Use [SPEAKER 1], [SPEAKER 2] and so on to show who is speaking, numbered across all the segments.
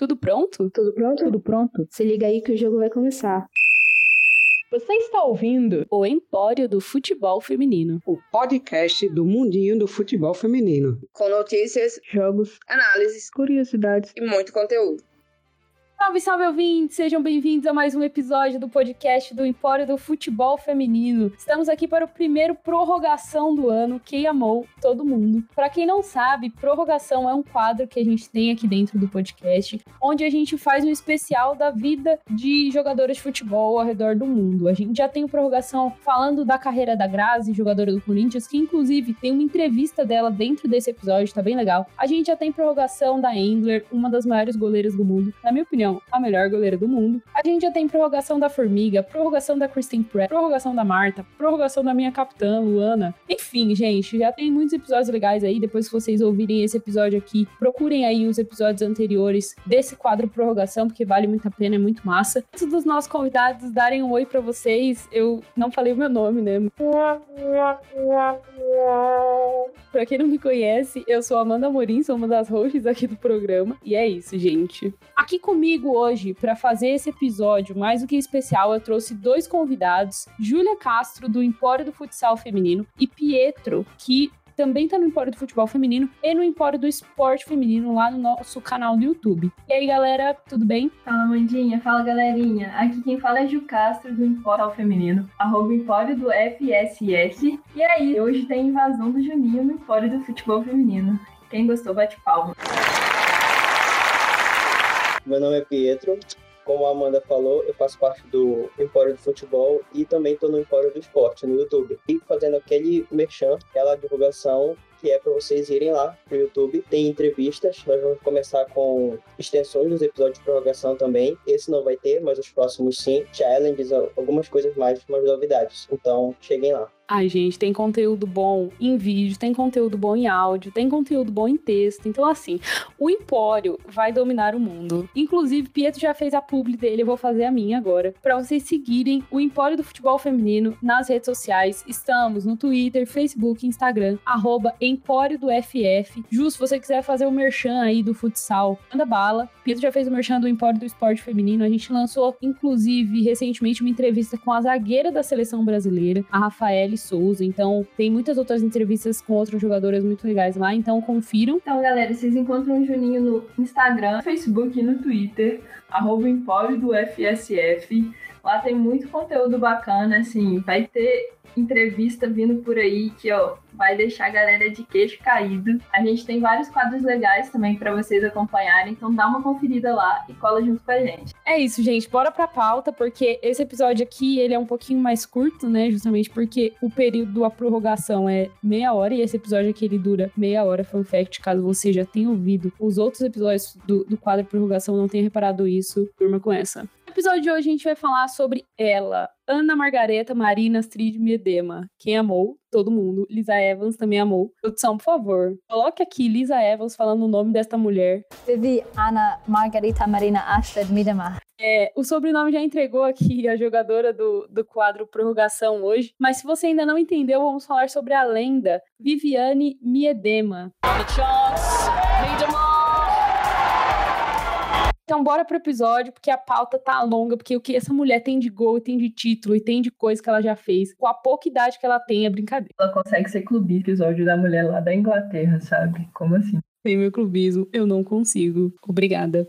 [SPEAKER 1] Tudo pronto?
[SPEAKER 2] Tudo pronto?
[SPEAKER 1] Tudo pronto?
[SPEAKER 2] Se liga aí que o jogo vai começar.
[SPEAKER 1] Você está ouvindo o Empório do Futebol Feminino,
[SPEAKER 3] o podcast do mundinho do futebol feminino,
[SPEAKER 4] com notícias,
[SPEAKER 2] jogos,
[SPEAKER 4] análises,
[SPEAKER 2] curiosidades
[SPEAKER 4] e muito conteúdo.
[SPEAKER 1] Salve, salve ouvintes! Sejam bem-vindos a mais um episódio do podcast do Empório do Futebol Feminino. Estamos aqui para o primeiro prorrogação do ano. Quem amou? Todo mundo. Para quem não sabe, prorrogação é um quadro que a gente tem aqui dentro do podcast, onde a gente faz um especial da vida de jogadoras de futebol ao redor do mundo. A gente já tem prorrogação falando da carreira da Grazi, jogadora do Corinthians, que inclusive tem uma entrevista dela dentro desse episódio, tá bem legal. A gente já tem prorrogação da Endler, uma das maiores goleiras do mundo. Na minha opinião, a melhor goleira do mundo. A gente já tem prorrogação da Formiga, prorrogação da Kristen Pratt, prorrogação da Marta, prorrogação da minha capitã, Luana. Enfim, gente, já tem muitos episódios legais aí. Depois que vocês ouvirem esse episódio aqui, procurem aí os episódios anteriores desse quadro prorrogação, porque vale muito a pena, é muito massa. Antes dos nossos convidados darem um oi para vocês, eu não falei o meu nome, né? Pra quem não me conhece, eu sou Amanda Morim, sou uma das hosts aqui do programa. E é isso, gente. Aqui comigo hoje, para fazer esse episódio mais do que especial, eu trouxe dois convidados: Júlia Castro, do Empório do Futsal Feminino, e Pietro, que também tá no Empório do Futebol Feminino e no Empório do Esporte Feminino lá no nosso canal do YouTube. E aí, galera, tudo bem?
[SPEAKER 5] Fala, Mandinha. Fala, galerinha. Aqui quem fala é Ju Castro, do Empório Feminino, arroba Empório do FSS. E aí, hoje tem invasão do Juninho no Empório do Futebol Feminino. Quem gostou, bate palma.
[SPEAKER 6] Meu nome é Pietro, como a Amanda falou, eu faço parte do Empório do Futebol e também estou no Empório do Esporte no YouTube. E fazendo aquele merchan, aquela divulgação que é para vocês irem lá pro YouTube. Tem entrevistas, nós vamos começar com extensões dos episódios de prorrogação também. Esse não vai ter, mas os próximos sim. Challenges, algumas coisas mais, umas novidades. Então, cheguem lá.
[SPEAKER 1] Ai, gente, tem conteúdo bom em vídeo, tem conteúdo bom em áudio, tem conteúdo bom em texto. Então, assim, o Empório vai dominar o mundo. Inclusive, Pietro já fez a publi dele, eu vou fazer a minha agora. Para vocês seguirem o Empório do Futebol Feminino nas redes sociais. Estamos no Twitter, Facebook, Instagram, arroba Empório do FF. Ju, se você quiser fazer o merchan aí do futsal, manda bala. Pietro já fez o merchan do Empório do Esporte Feminino. A gente lançou, inclusive, recentemente uma entrevista com a zagueira da seleção brasileira, a Rafaele Souza. Então, tem muitas outras entrevistas com outras jogadoras muito legais lá, então confiram.
[SPEAKER 5] Então, galera, vocês encontram o Juninho no Instagram, Facebook e no Twitter, arroba Empório do FSF. Lá tem muito conteúdo bacana, assim, vai ter entrevista vindo por aí que, ó, vai deixar a galera de queixo caído. A gente tem vários quadros legais também para vocês acompanharem, então dá uma conferida lá e cola junto com a gente.
[SPEAKER 1] É isso, gente, bora pra pauta, porque esse episódio aqui, ele é um pouquinho mais curto, né, justamente porque o período da prorrogação é meia hora e esse episódio aqui ele dura meia hora, fun fact, caso você já tenha ouvido os outros episódios do, do quadro prorrogação, não tenha reparado isso, turma com essa. No episódio de hoje a gente vai falar sobre ela, Ana Margareta Marina Astrid Miedema. Quem amou? Todo mundo. Lisa Evans também amou. Produção, por favor, coloque aqui Lisa Evans falando o nome desta mulher.
[SPEAKER 7] Vivi Ana Margarita Marina Astrid Miedema.
[SPEAKER 1] É, o sobrenome já entregou aqui a jogadora do, do quadro Prorrogação hoje, mas se você ainda não entendeu, vamos falar sobre a lenda Viviane Miedema. Miedema. Então, bora pro episódio, porque a pauta tá longa, porque o que essa mulher tem de gol, tem de título e tem de coisa que ela já fez, com a pouca idade que ela tem, é brincadeira.
[SPEAKER 5] Ela consegue ser clubista, episódio da mulher lá da Inglaterra, sabe? Como assim?
[SPEAKER 1] Sem meu clubismo, eu não consigo. Obrigada.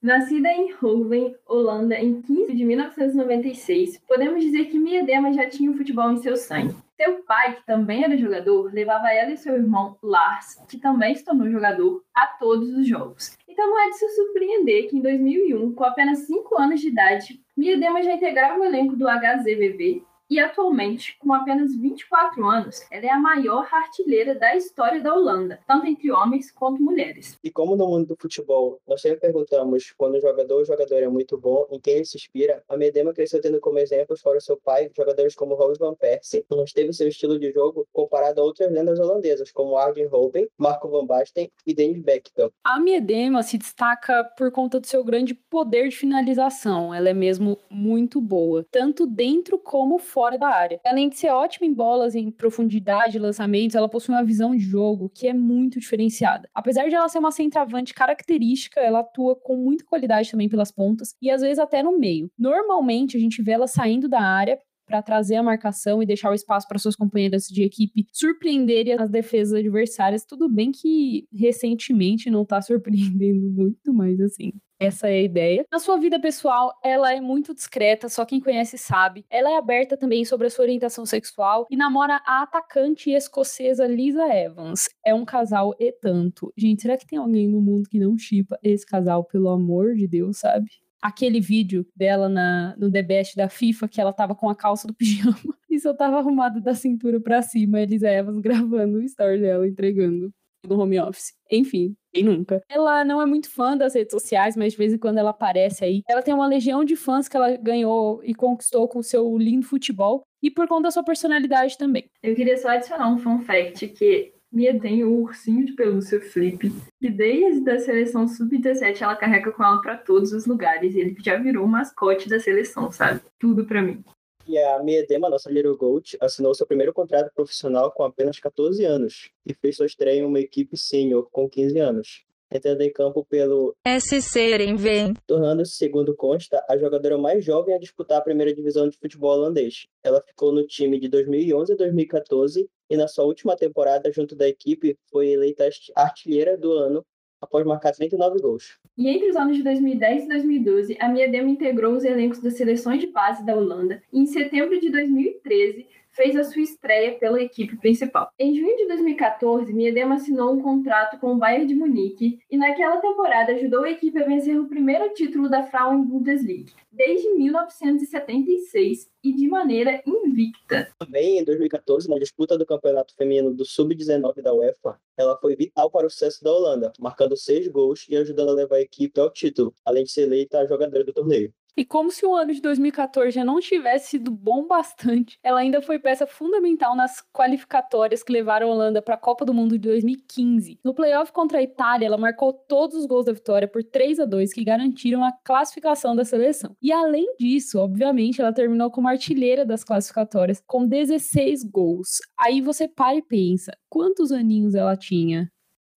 [SPEAKER 5] Nascida em Hoven, Holanda, em 15 de 1996, podemos dizer que Miedema já tinha o futebol em seu sangue. Seu pai, que também era jogador, levava ela e seu irmão Lars, que também se tornou jogador, a todos os jogos. Então não é de se surpreender que em 2001, com apenas 5 anos de idade, Miedema já integrava o elenco do HZVV e atualmente, com apenas 24 anos, ela é a maior artilheira da história da Holanda, tanto entre homens quanto mulheres.
[SPEAKER 6] E como no mundo do futebol, nós sempre perguntamos quando o jogador ou jogador é muito bom, em quem ele se inspira, a Medema cresceu tendo como exemplo, fora seu pai, jogadores como Robin van Persie, que nos teve seu estilo de jogo comparado a outras lendas holandesas, como Arjen Robben, Marco van Basten e Dennis Beckham.
[SPEAKER 1] A Miedema se destaca por conta do seu grande poder de finalização. Ela é mesmo muito boa, tanto dentro como fora fora da área. Além de ser ótima em bolas em profundidade, lançamentos, ela possui uma visão de jogo que é muito diferenciada. Apesar de ela ser uma centroavante característica, ela atua com muita qualidade também pelas pontas e às vezes até no meio. Normalmente a gente vê ela saindo da área para trazer a marcação e deixar o espaço para suas companheiras de equipe surpreenderem as defesas adversárias. Tudo bem que recentemente não tá surpreendendo muito, mas assim, essa é a ideia. Na sua vida pessoal, ela é muito discreta, só quem conhece sabe. Ela é aberta também sobre a sua orientação sexual e namora a atacante escocesa Lisa Evans. É um casal e tanto. Gente, será que tem alguém no mundo que não chipa esse casal, pelo amor de Deus, sabe? Aquele vídeo dela na, no The Best da FIFA, que ela tava com a calça do pijama e só tava arrumada da cintura para cima, Elisa Evans gravando o story dela, entregando no home office. Enfim, quem nunca? Ela não é muito fã das redes sociais, mas de vez em quando ela aparece aí. Ela tem uma legião de fãs que ela ganhou e conquistou com seu lindo futebol e por conta da sua personalidade também.
[SPEAKER 5] Eu queria só adicionar um fun fact que Mia tem o ursinho de pelúcia Flip, que desde a seleção sub-17 ela carrega com ela para todos os lugares. Ele já virou o mascote da seleção, sabe? Tudo para mim.
[SPEAKER 6] E a Miedema, nossa Little Gold, assinou seu primeiro contrato profissional com apenas 14 anos e fez sua estreia em uma equipe sênior com 15 anos entrando em campo pelo
[SPEAKER 8] SC Erenveen,
[SPEAKER 6] tornando-se, segundo consta, a jogadora mais jovem a disputar a primeira divisão de futebol holandês. Ela ficou no time de 2011 a 2014 e na sua última temporada junto da equipe foi eleita artilheira do ano após marcar 39 gols.
[SPEAKER 5] E entre os anos de 2010 e 2012, a Miedema integrou os elencos das seleções de base da Holanda e em setembro de 2013 fez a sua estreia pela equipe principal. Em junho de 2014, Miedema assinou um contrato com o Bayern de Munique e naquela temporada ajudou a equipe a vencer o primeiro título da Frauen Bundesliga desde 1976 e de maneira invicta.
[SPEAKER 6] Também em 2014, na disputa do campeonato feminino do Sub-19 da UEFA, ela foi vital para o sucesso da Holanda, marcando seis gols e ajudando a levar a equipe ao título, além de ser eleita a jogadora do torneio.
[SPEAKER 1] E como se o ano de 2014 já não tivesse sido bom bastante, ela ainda foi peça fundamental nas qualificatórias que levaram a Holanda para a Copa do Mundo de 2015. No playoff contra a Itália, ela marcou todos os gols da vitória por 3 a 2 que garantiram a classificação da seleção. E além disso, obviamente, ela terminou como artilheira das classificatórias com 16 gols. Aí você para e pensa, quantos aninhos ela tinha?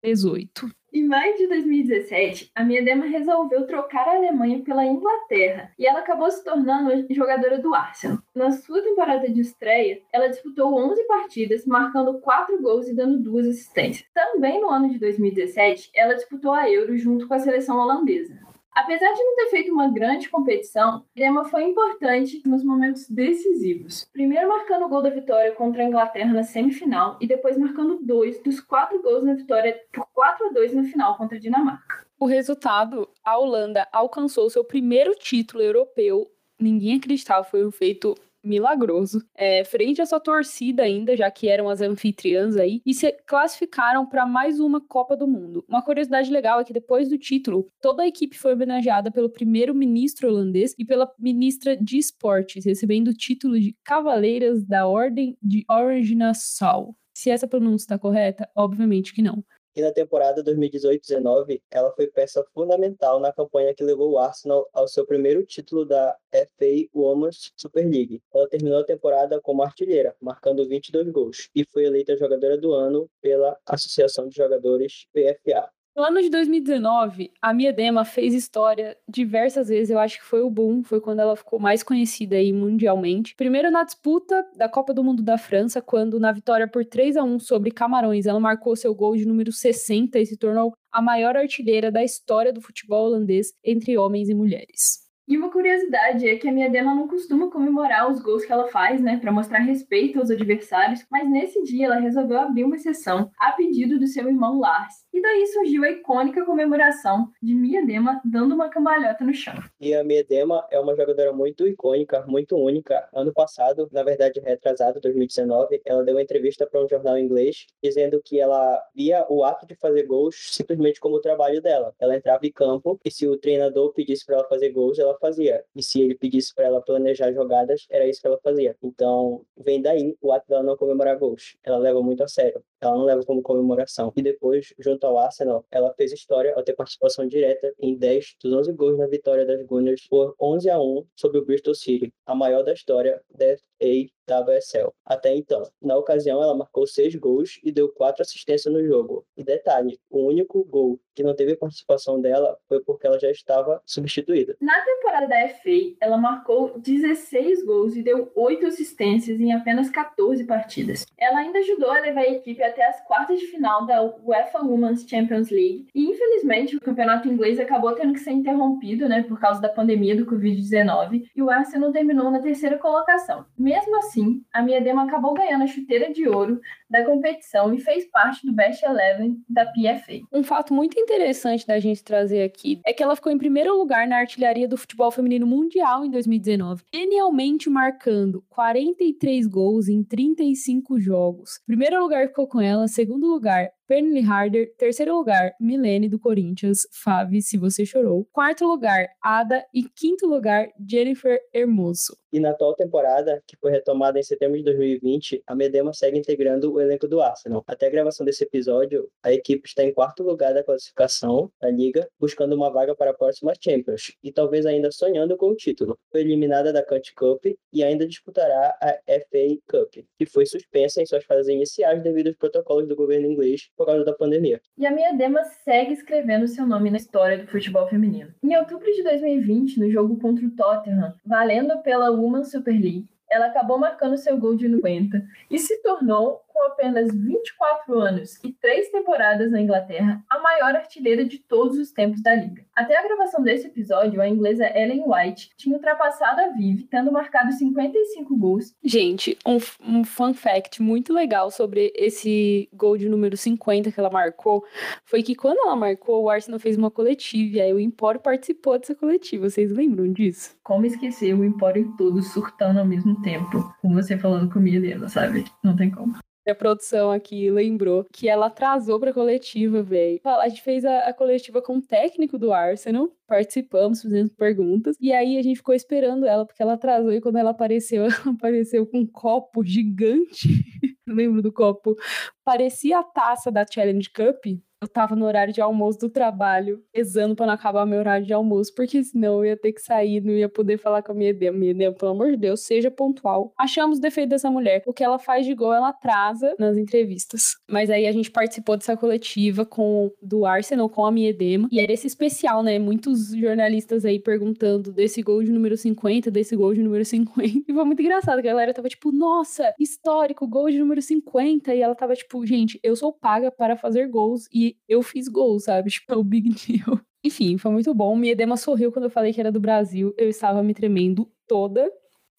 [SPEAKER 1] 18.
[SPEAKER 5] Em maio de 2017, a Miedema resolveu trocar a Alemanha pela Inglaterra e ela acabou se tornando jogadora do Arsenal. Na sua temporada de estreia, ela disputou 11 partidas, marcando 4 gols e dando 2 assistências. Também no ano de 2017, ela disputou a Euro junto com a seleção holandesa. Apesar de não ter feito uma grande competição, Irema foi importante nos momentos decisivos. Primeiro marcando o gol da vitória contra a Inglaterra na semifinal e depois marcando dois dos quatro gols na vitória por 4 a 2 na final contra a Dinamarca.
[SPEAKER 1] O resultado, a Holanda alcançou seu primeiro título europeu. Ninguém acreditava, foi feito milagroso, é, frente à sua torcida ainda, já que eram as anfitriãs aí, e se classificaram para mais uma Copa do Mundo. Uma curiosidade legal é que depois do título, toda a equipe foi homenageada pelo primeiro-ministro holandês e pela ministra de esportes, recebendo o título de Cavaleiras da Ordem de Orange Nassau. Se essa pronúncia está correta, obviamente que não
[SPEAKER 6] e na temporada 2018-19 ela foi peça fundamental na campanha que levou o Arsenal ao seu primeiro título da FA Women's Super League. Ela terminou a temporada como artilheira, marcando 22 gols, e foi eleita jogadora do ano pela Associação de Jogadores PFA.
[SPEAKER 1] No ano de 2019, a Miedema fez história diversas vezes. Eu acho que foi o boom, foi quando ela ficou mais conhecida aí mundialmente. Primeiro na disputa da Copa do Mundo da França, quando na vitória por 3 a 1 sobre Camarões, ela marcou seu gol de número 60 e se tornou a maior artilheira da história do futebol holandês entre homens e mulheres.
[SPEAKER 5] E uma curiosidade é que a Miedema não costuma comemorar os gols que ela faz, né, para mostrar respeito aos adversários, mas nesse dia ela resolveu abrir uma exceção a pedido do seu irmão Lars. E daí surgiu a icônica comemoração de Miedema dando uma cambalhota no chão.
[SPEAKER 6] E a Miedema é uma jogadora muito icônica, muito única. Ano passado, na verdade retrasado, 2019, ela deu uma entrevista para um jornal inglês dizendo que ela via o ato de fazer gols simplesmente como o trabalho dela. Ela entrava em campo e se o treinador pedisse para ela fazer gols, ela fazia. E se ele pedisse para ela planejar jogadas, era isso que ela fazia. Então, vem daí o ato dela não comemorar gols. Ela leva muito a sério. Ela não leva como comemoração. E depois, junto ao Arsenal, ela fez história ao ter participação direta em 10 dos 11 gols na vitória das Gunners por 11 a 1 sobre o Bristol City, a maior da história da FA WSL. Até então, na ocasião, ela marcou seis gols e deu quatro assistências no jogo. E detalhe, o único gol que não teve participação dela foi porque ela já estava substituída.
[SPEAKER 5] Na temporada da FA, ela marcou 16 gols e deu 8 assistências em apenas 14 partidas. Ela ainda ajudou a levar a equipe até as quartas de final da UEFA Women's Champions League e, infelizmente, o campeonato inglês acabou tendo que ser interrompido né, por causa da pandemia do Covid-19 e o Arsenal terminou na terceira colocação. Mesmo assim, a Miedema acabou ganhando a chuteira de ouro da competição e fez parte do Best Eleven da PFA.
[SPEAKER 1] Um fato muito interessante da gente trazer aqui é que ela ficou em primeiro lugar na artilharia do futebol feminino mundial em 2019, genialmente marcando 43 gols em 35 jogos. Primeiro lugar ficou com ela, segundo lugar, Pernille Harder. Terceiro lugar, Milene do Corinthians. Fave, se você chorou. Quarto lugar, Ada. E quinto lugar, Jennifer Hermoso.
[SPEAKER 6] E na atual temporada, que foi retomada em setembro de 2020, a Medema segue integrando o elenco do Arsenal. Até a gravação desse episódio, a equipe está em quarto lugar da classificação da liga, buscando uma vaga para a próxima Champions e talvez ainda sonhando com o título. Foi eliminada da Cut Cup e ainda disputará a FA Cup, que foi suspensa em suas fases iniciais devido aos protocolos do governo inglês por causa da pandemia.
[SPEAKER 5] E a Miedema segue escrevendo seu nome na história do futebol feminino. Em outubro de 2020, no jogo contra o Tottenham, valendo pela Women's Super League, ela acabou marcando seu gol de 90 e se tornou com apenas 24 anos e três temporadas na Inglaterra, a maior artilheira de todos os tempos da liga. Até a gravação desse episódio, a inglesa Ellen White tinha ultrapassado a Vivi, tendo marcado 55 gols.
[SPEAKER 1] Gente, um, um fun fact muito legal sobre esse gol de número 50 que ela marcou foi que quando ela marcou, o Arsenal fez uma coletiva e aí o Empório participou dessa coletiva. Vocês lembram disso?
[SPEAKER 5] Como esquecer o Empório todo surtando ao mesmo tempo, com você falando com Milena, sabe? Não tem como.
[SPEAKER 1] A produção aqui lembrou que ela atrasou pra coletiva, velho. A gente fez a, a, coletiva com o técnico do Arsenal, participamos, fazendo perguntas, e aí a gente ficou esperando ela, porque ela atrasou, e quando ela apareceu, ela apareceu com um copo gigante. Lembro do copo? Parecia a taça da Challenge Cup, eu tava no horário de almoço do trabalho, rezando pra não acabar meu horário de almoço, porque senão eu ia ter que sair, não ia poder falar com a minha Edema. Minha Edema, pelo amor de Deus, seja pontual. Achamos o defeito dessa mulher. O que ela faz de gol, ela atrasa nas entrevistas. Mas aí a gente participou dessa coletiva com do Arsenal com a minha Edema. E era esse especial, né? Muitos jornalistas aí perguntando desse gol de número 50, desse gol de número 50. E foi muito engraçado, a galera tava tipo, nossa, histórico, gol de número 50. E ela tava tipo, gente, eu sou paga para fazer gols e eu fiz gol, sabe? Tipo, é o big deal. Enfim, foi muito bom. Minha Edema sorriu quando eu falei que era do Brasil. Eu estava me tremendo toda.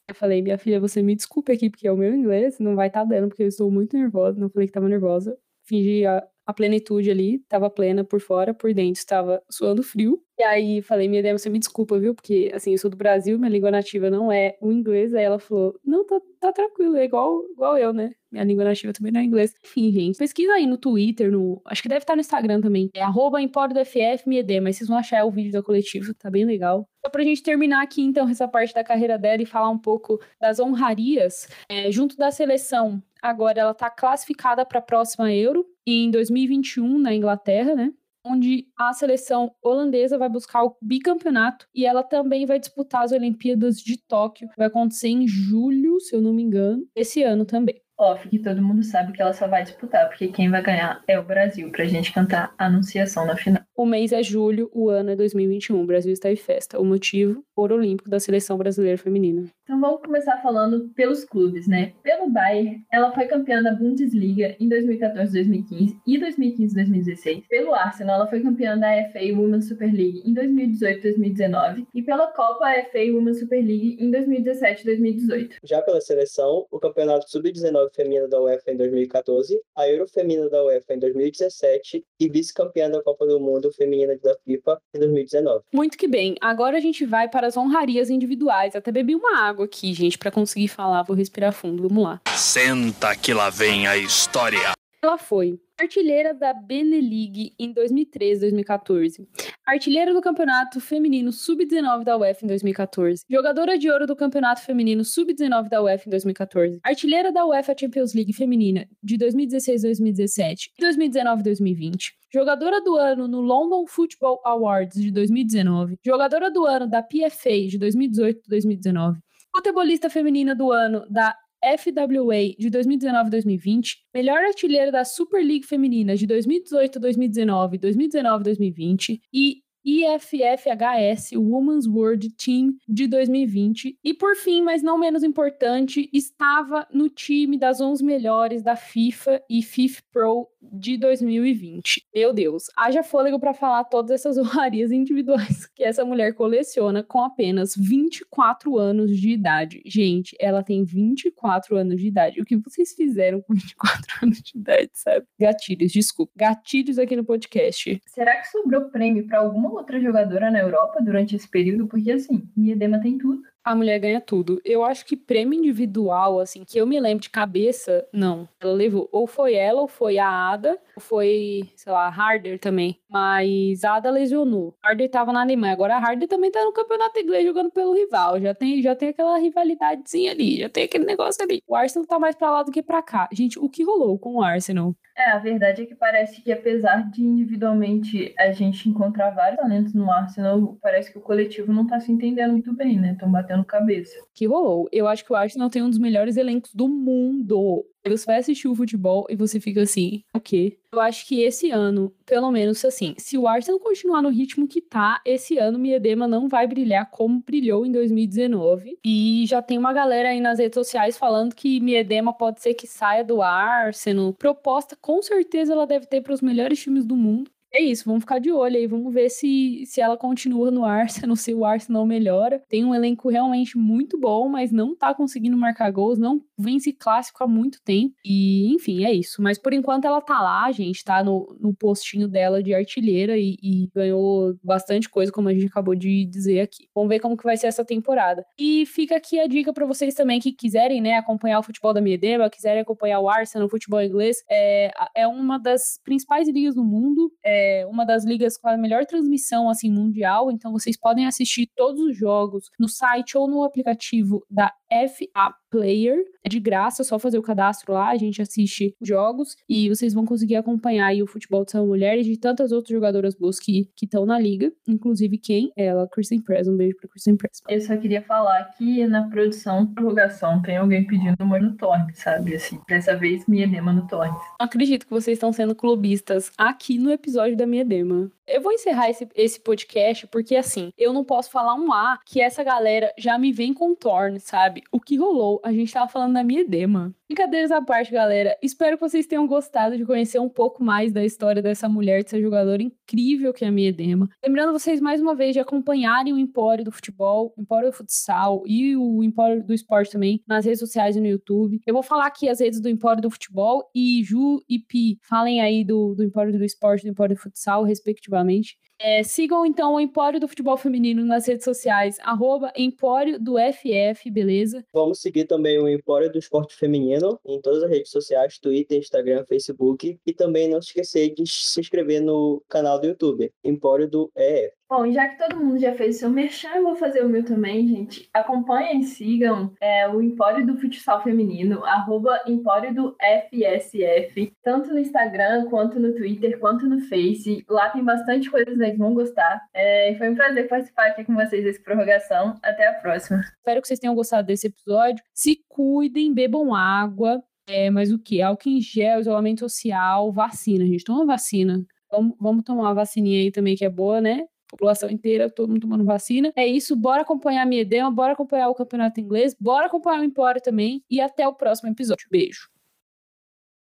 [SPEAKER 1] Eu falei, minha filha, você me desculpe aqui, porque é o meu inglês não vai estar tá dando, porque eu estou muito nervosa. Não falei que estava nervosa. Fingi a, a plenitude ali, estava plena por fora, por dentro estava suando frio. E aí falei, minha Edema, você me desculpa, viu? Porque, assim, eu sou do Brasil, minha língua nativa não é o inglês. Aí ela falou, não, tá, tá tranquilo, é igual, igual eu, né? Minha língua nativa também não é inglês. Enfim, gente, pesquisa aí no Twitter, no. Acho que deve estar no Instagram também. É arroba Empório do FF Miedema, mas vocês vão achar o vídeo da coletiva, tá bem legal. Só pra gente terminar aqui, então, essa parte da carreira dela e falar um pouco das honrarias. É, junto da seleção, agora ela tá classificada para a próxima Euro, em 2021, na Inglaterra, né? onde a seleção holandesa vai buscar o bicampeonato e ela também vai disputar as Olimpíadas de Tóquio. Vai acontecer em julho, se eu não me engano, esse ano também.
[SPEAKER 5] Óbvio que todo mundo sabe que ela só vai disputar, porque quem vai ganhar é o Brasil, pra gente cantar a anunciação na final.
[SPEAKER 1] O mês é julho, o ano é 2021. O Brasil está em festa. O motivo? Ouro Olímpico da Seleção Brasileira Feminina.
[SPEAKER 5] Então vamos começar falando pelos clubes, né? Pelo Bayern, ela foi campeã da Bundesliga em 2014-2015 e 2015-2016. Pelo Arsenal, ela foi campeã da FA Women's Super League em 2018-2019 e pela Copa FA Women's Super League em 2017-2018.
[SPEAKER 6] Já pela seleção, o campeonato sub-19 feminino da UEFA em 2014, a Euro feminina da UEFA em 2017 e vice-campeã da Copa do Mundo feminina da FIFA em 2019.
[SPEAKER 1] Muito que bem. Agora a gente vai para as honrarias individuais. Até bebi uma água aqui, gente, para conseguir falar. Vou respirar fundo. Vamos lá.
[SPEAKER 8] Senta que lá vem a história.
[SPEAKER 1] Ela foi Artilheira da Benelig em 2013, 2014. Artilheira do Campeonato Feminino Sub-19 da UEFA em 2014. Jogadora de ouro do Campeonato Feminino Sub-19 da UEFA em 2014. Artilheira da UEFA Champions League Feminina de 2016, 2017 e 2019, 2020. Jogadora do ano no London Football Awards de 2019. Jogadora do ano da PFA de 2018 2019. Futebolista feminina do ano da FWA de 2019-2020, melhor artilheira da Super League feminina de 2018-2019, 2019-2020 e IFFHS Women's World Team de 2020 e por fim, mas não menos importante, estava no time das 11 melhores da FIFA e FIFA Pro de 2020. Meu Deus, haja fôlego para falar todas essas honrarias individuais que essa mulher coleciona com apenas 24 anos de idade. Gente, ela tem 24 anos de idade. O que vocês fizeram com 24 anos de idade, sabe? Gatilhos, desculpa. Gatilhos aqui no podcast.
[SPEAKER 5] Será que sobrou prêmio para alguma outra jogadora na Europa durante esse período? Porque assim, Miedema tem tudo
[SPEAKER 1] a mulher ganha tudo. Eu acho que prêmio individual, assim, que eu me lembro de cabeça, não. Ela levou. Ou foi ela, ou foi a Ada, ou foi, sei lá, a Harder também. Mas a Ada lesionou. A Harder tava na Alemanha. Agora a Harder também tá no campeonato inglês jogando pelo rival. Já tem, já tem aquela rivalidadezinha ali. Já tem aquele negócio ali. O Arsenal tá mais pra lá do que pra cá. Gente, o que rolou com o Arsenal?
[SPEAKER 5] É, a verdade é que parece que apesar de individualmente a gente encontrar vários talentos no Arsenal, parece que o coletivo não tá se entendendo muito bem, né? Estão batendo cabeça.
[SPEAKER 1] Que rolou. Eu acho que o Arsenal tem um dos melhores elencos do mundo. Você vai assistir o futebol e você fica assim, o quê? Eu acho que esse ano, pelo menos assim, se o Arsenal continuar no ritmo que tá, esse ano o Miedema não vai brilhar como brilhou em 2019. E já tem uma galera aí nas redes sociais falando que Miedema pode ser que saia do Arsenal. Proposta, com certeza, ela deve ter para os melhores times do mundo é isso, vamos ficar de olho aí, vamos ver se, se ela continua no Arsenal, se o Arsenal melhora. Tem um elenco realmente muito bom, mas não tá conseguindo marcar gols, não vence clássico há muito tempo. E, enfim, é isso. Mas por enquanto ela tá lá, gente, tá no, no postinho dela de artilheira e, e ganhou bastante coisa, como a gente acabou de dizer aqui. Vamos ver como que vai ser essa temporada. E fica aqui a dica para vocês também que quiserem, né, acompanhar o futebol da Miedema, quiserem acompanhar o Arsenal, o futebol inglês. É, é uma das principais ligas do mundo. É, é uma das ligas com a melhor transmissão assim mundial, então vocês podem assistir todos os jogos no site ou no aplicativo da FA Player. É de graça, é só fazer o cadastro lá, a gente assiste jogos e vocês vão conseguir acompanhar aí o futebol de São Mulher e de tantas outras jogadoras boas que estão na liga, inclusive quem? Ela, Kristen Press. Um beijo pra Kristen Press.
[SPEAKER 5] Eu só queria falar que na produção, prorrogação, tem alguém pedindo amor no torre, sabe? Assim, dessa vez, minha edema no torre.
[SPEAKER 1] Acredito que vocês estão sendo clubistas aqui no episódio da minha edema. Eu vou encerrar esse, esse podcast porque, assim, eu não posso falar um A que essa galera já me vem com torne, sabe? O que rolou? A gente tava falando da minha edema. Brincadeiras à parte, galera. Espero que vocês tenham gostado de conhecer um pouco mais da história dessa mulher, dessa jogadora incrível que é a Mia Edema. Lembrando vocês mais uma vez de acompanharem o Empório do Futebol, o Empório do Futsal e o Empório do Esporte também nas redes sociais e no YouTube. Eu vou falar aqui as redes do Empório do Futebol e Ju e Pi falem aí do, do Empório do Esporte e do Empório do Futsal, respectivamente. É, sigam então o Empório do Futebol Feminino nas redes sociais, arroba Empório do FF, beleza?
[SPEAKER 6] Vamos seguir também o Empório do Esporte Feminino em todas as redes sociais, Twitter, Instagram, Facebook. E também não se esquecer de se inscrever no canal do YouTube, Empório do EF.
[SPEAKER 5] Bom, já que todo mundo já fez o seu merchan, eu vou fazer o meu também, gente. Acompanhem e sigam é, o Empório do Futsal Feminino, arroba Empório do FSF, tanto no Instagram, quanto no Twitter, quanto no Face. Lá tem bastante coisas aí que vão gostar. É, foi um prazer participar aqui com vocês dessa prorrogação. Até a próxima.
[SPEAKER 1] Espero que vocês tenham gostado desse episódio. Se cuidem, bebam água. É, mas o que? Álcool em gel, isolamento social, vacina, gente. Toma vacina. Vamos, vamos tomar uma vacininha aí também que é boa, né? População inteira, todo mundo tomando vacina. É isso, bora acompanhar a Miedema, bora acompanhar o campeonato inglês, bora acompanhar o Empório também e até o próximo episódio. Beijo.